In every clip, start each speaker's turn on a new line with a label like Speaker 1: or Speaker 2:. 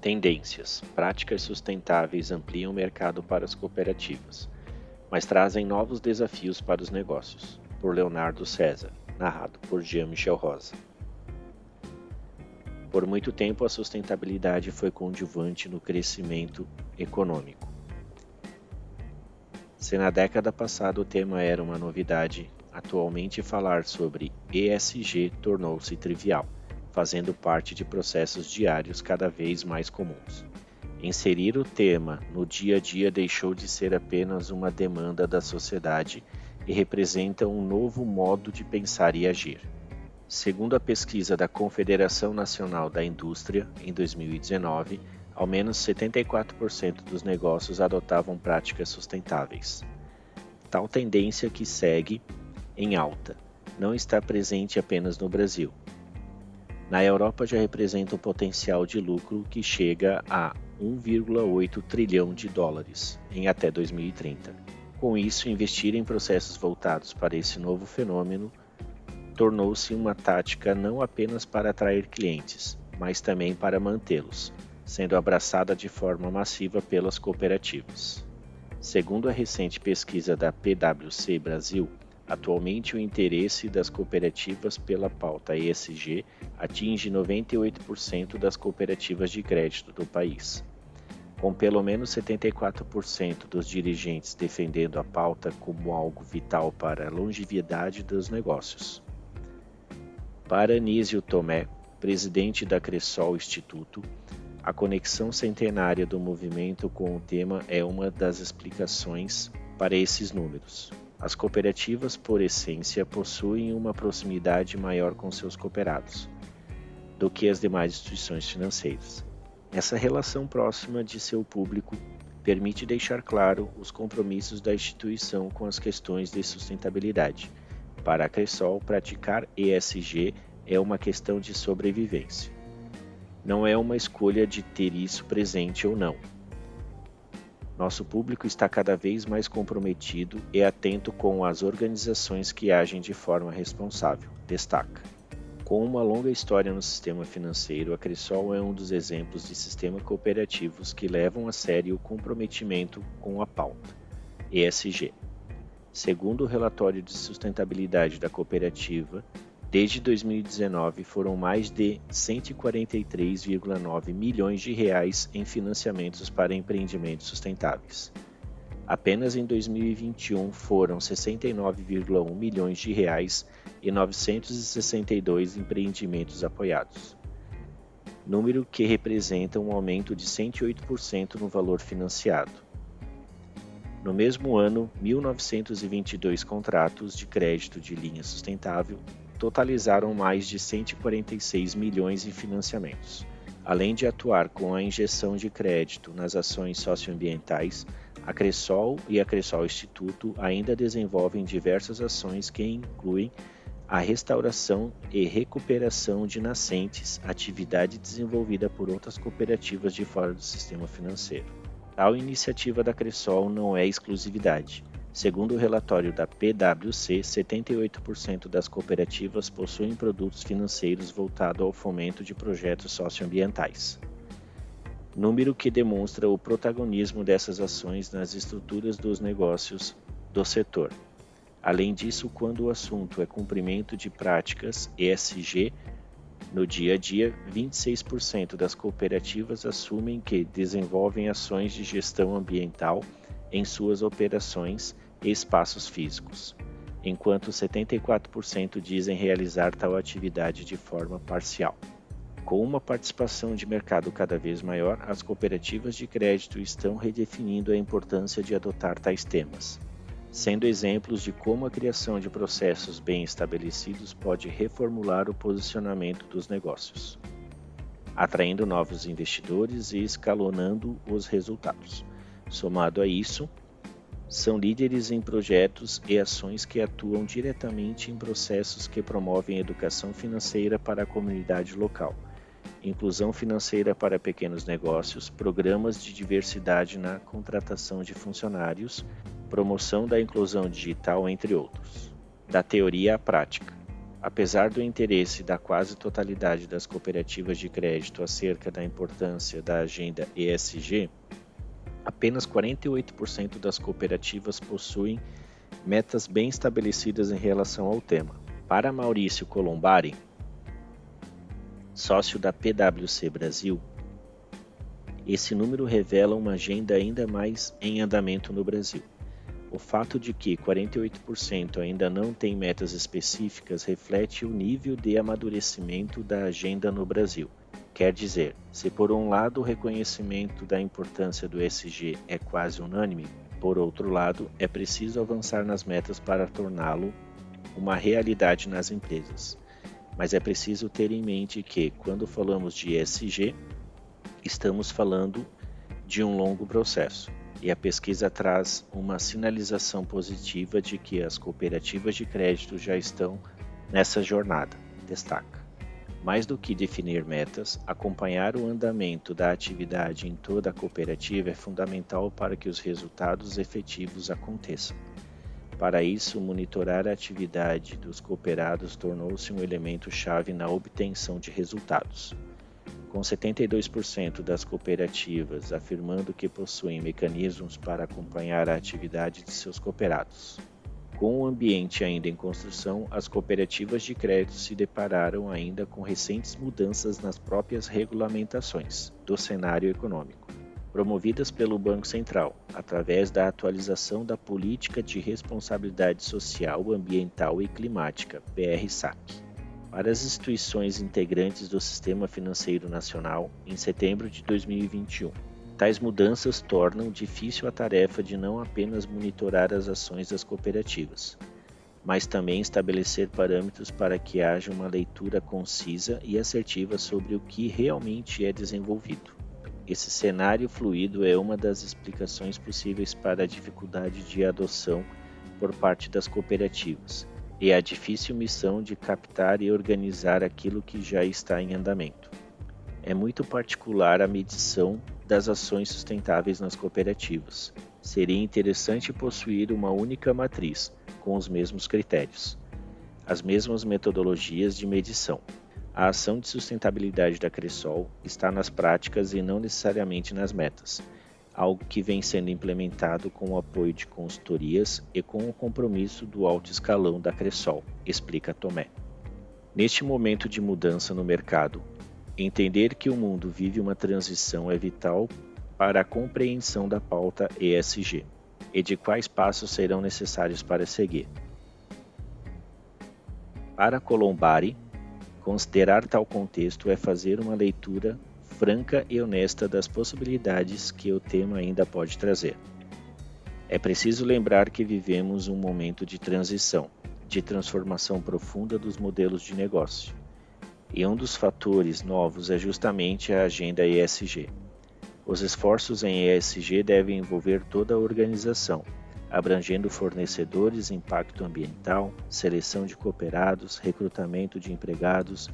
Speaker 1: Tendências: práticas sustentáveis ampliam o mercado para as cooperativas, mas trazem novos desafios para os negócios. Por Leonardo César, narrado por Jean-Michel Rosa. Por muito tempo, a sustentabilidade foi coadjuvante no crescimento econômico. Se na década passada o tema era uma novidade, atualmente falar sobre ESG tornou-se trivial, fazendo parte de processos diários cada vez mais comuns. Inserir o tema no dia a dia deixou de ser apenas uma demanda da sociedade e representa um novo modo de pensar e agir. Segundo a pesquisa da Confederação Nacional da Indústria, em 2019, ao menos 74% dos negócios adotavam práticas sustentáveis. Tal tendência que segue em alta não está presente apenas no Brasil. Na Europa já representa um potencial de lucro que chega a 1,8 trilhão de dólares em até 2030. Com isso, investir em processos voltados para esse novo fenômeno tornou-se uma tática não apenas para atrair clientes, mas também para mantê-los, sendo abraçada de forma massiva pelas cooperativas. Segundo a recente pesquisa da PwC Brasil, atualmente o interesse das cooperativas pela pauta ESG atinge 98% das cooperativas de crédito do país, com pelo menos 74% dos dirigentes defendendo a pauta como algo vital para a longevidade dos negócios. Para Anísio Tomé, presidente da Cressol Instituto, a conexão centenária do movimento com o tema é uma das explicações para esses números. As cooperativas, por essência, possuem uma proximidade maior com seus cooperados do que as demais instituições financeiras. Essa relação próxima de seu público permite deixar claro os compromissos da instituição com as questões de sustentabilidade para a Cressol, praticar ESG é uma questão de sobrevivência. Não é uma escolha de ter isso presente ou não. Nosso público está cada vez mais comprometido e atento com as organizações que agem de forma responsável, destaca. Com uma longa história no sistema financeiro, a Cressol é um dos exemplos de sistemas cooperativos que levam a sério o comprometimento com a pauta, ESG. Segundo o relatório de sustentabilidade da cooperativa, desde 2019 foram mais de 143,9 milhões de reais em financiamentos para empreendimentos sustentáveis. Apenas em 2021 foram 69,1 milhões de reais e 962 empreendimentos apoiados. Número que representa um aumento de 108% no valor financiado. No mesmo ano, 1.922 contratos de crédito de linha sustentável totalizaram mais de 146 milhões em financiamentos. Além de atuar com a injeção de crédito nas ações socioambientais, a Cressol e a Cressol Instituto ainda desenvolvem diversas ações que incluem a restauração e recuperação de nascentes, atividade desenvolvida por outras cooperativas de fora do sistema financeiro. Tal iniciativa da Cressol não é exclusividade. Segundo o relatório da PwC, 78% das cooperativas possuem produtos financeiros voltados ao fomento de projetos socioambientais. Número que demonstra o protagonismo dessas ações nas estruturas dos negócios do setor. Além disso, quando o assunto é cumprimento de práticas ESG, no dia a dia, 26% das cooperativas assumem que desenvolvem ações de gestão ambiental em suas operações e espaços físicos, enquanto 74% dizem realizar tal atividade de forma parcial. Com uma participação de mercado cada vez maior, as cooperativas de crédito estão redefinindo a importância de adotar tais temas sendo exemplos de como a criação de processos bem estabelecidos pode reformular o posicionamento dos negócios, atraindo novos investidores e escalonando os resultados. Somado a isso, são líderes em projetos e ações que atuam diretamente em processos que promovem educação financeira para a comunidade local, inclusão financeira para pequenos negócios, programas de diversidade na contratação de funcionários promoção da inclusão digital, entre outros. Da teoria à prática. Apesar do interesse da quase totalidade das cooperativas de crédito acerca da importância da agenda ESG, apenas 48% das cooperativas possuem metas bem estabelecidas em relação ao tema. Para Maurício Colombari, sócio da PwC Brasil, esse número revela uma agenda ainda mais em andamento no Brasil. O fato de que 48% ainda não tem metas específicas reflete o nível de amadurecimento da agenda no Brasil. Quer dizer, se por um lado o reconhecimento da importância do ESG é quase unânime, por outro lado, é preciso avançar nas metas para torná-lo uma realidade nas empresas. Mas é preciso ter em mente que, quando falamos de ESG, estamos falando de um longo processo e a pesquisa traz uma sinalização positiva de que as cooperativas de crédito já estão nessa jornada, destaca. Mais do que definir metas, acompanhar o andamento da atividade em toda a cooperativa é fundamental para que os resultados efetivos aconteçam. Para isso, monitorar a atividade dos cooperados tornou-se um elemento chave na obtenção de resultados com 72% das cooperativas afirmando que possuem mecanismos para acompanhar a atividade de seus cooperados. Com o ambiente ainda em construção, as cooperativas de crédito se depararam ainda com recentes mudanças nas próprias regulamentações do cenário econômico, promovidas pelo Banco Central, através da atualização da Política de Responsabilidade Social, Ambiental e Climática, PRSAC para as instituições integrantes do Sistema Financeiro Nacional em setembro de 2021. Tais mudanças tornam difícil a tarefa de não apenas monitorar as ações das cooperativas, mas também estabelecer parâmetros para que haja uma leitura concisa e assertiva sobre o que realmente é desenvolvido. Esse cenário fluido é uma das explicações possíveis para a dificuldade de adoção por parte das cooperativas e a difícil missão de captar e organizar aquilo que já está em andamento. É muito particular a medição das ações sustentáveis nas cooperativas. Seria interessante possuir uma única matriz, com os mesmos critérios, as mesmas metodologias de medição. A ação de sustentabilidade da Cressol está nas práticas e não necessariamente nas metas algo que vem sendo implementado com o apoio de consultorias e com o compromisso do alto escalão da Cressol, explica Tomé. Neste momento de mudança no mercado, entender que o mundo vive uma transição é vital para a compreensão da pauta ESG e de quais passos serão necessários para seguir. Para Colombari, considerar tal contexto é fazer uma leitura franca e honesta das possibilidades que o tema ainda pode trazer. É preciso lembrar que vivemos um momento de transição, de transformação profunda dos modelos de negócio. E um dos fatores novos é justamente a agenda ESG. Os esforços em ESG devem envolver toda a organização, abrangendo fornecedores, impacto ambiental, seleção de cooperados, recrutamento de empregados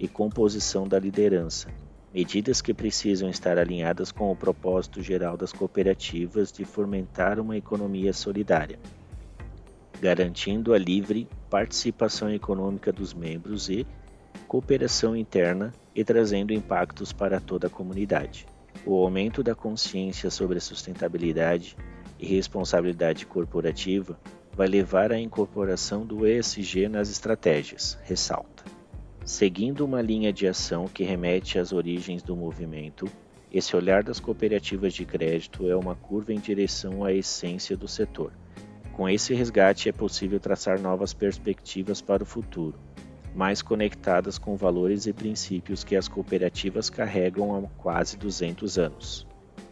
Speaker 1: e composição da liderança, medidas que precisam estar alinhadas com o propósito geral das cooperativas de fomentar uma economia solidária, garantindo a livre participação econômica dos membros e cooperação interna e trazendo impactos para toda a comunidade. O aumento da consciência sobre a sustentabilidade e responsabilidade corporativa vai levar à incorporação do ESG nas estratégias, ressalta. Seguindo uma linha de ação que remete às origens do movimento, esse olhar das cooperativas de crédito é uma curva em direção à essência do setor. Com esse resgate é possível traçar novas perspectivas para o futuro, mais conectadas com valores e princípios que as cooperativas carregam há quase 200 anos.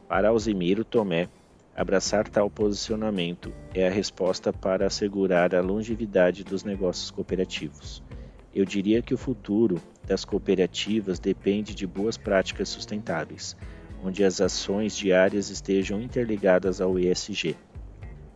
Speaker 1: Para Alzimiro Tomé, abraçar tal posicionamento é a resposta para assegurar a longevidade dos negócios cooperativos. Eu diria que o futuro das cooperativas depende de boas práticas sustentáveis, onde as ações diárias estejam interligadas ao ESG.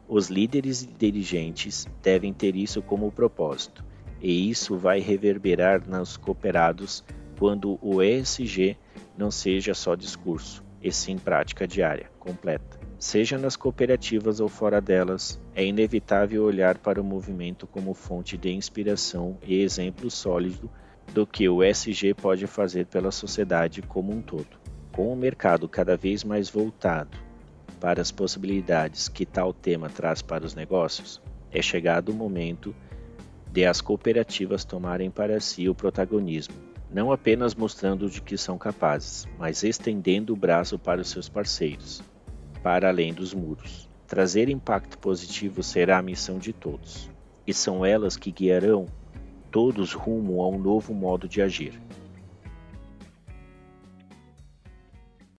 Speaker 1: Os líderes e dirigentes devem ter isso como propósito, e isso vai reverberar nos cooperados quando o ESG não seja só discurso, e sim prática diária, completa. Seja nas cooperativas ou fora delas, é inevitável olhar para o movimento como fonte de inspiração e exemplo sólido do que o SG pode fazer pela sociedade como um todo. Com o mercado cada vez mais voltado para as possibilidades que tal tema traz para os negócios, é chegado o momento de as cooperativas tomarem para si o protagonismo, não apenas mostrando de que são capazes, mas estendendo o braço para os seus parceiros, para além dos muros. Trazer impacto positivo será a missão de todos, e são elas que guiarão todos rumo a um novo modo de agir.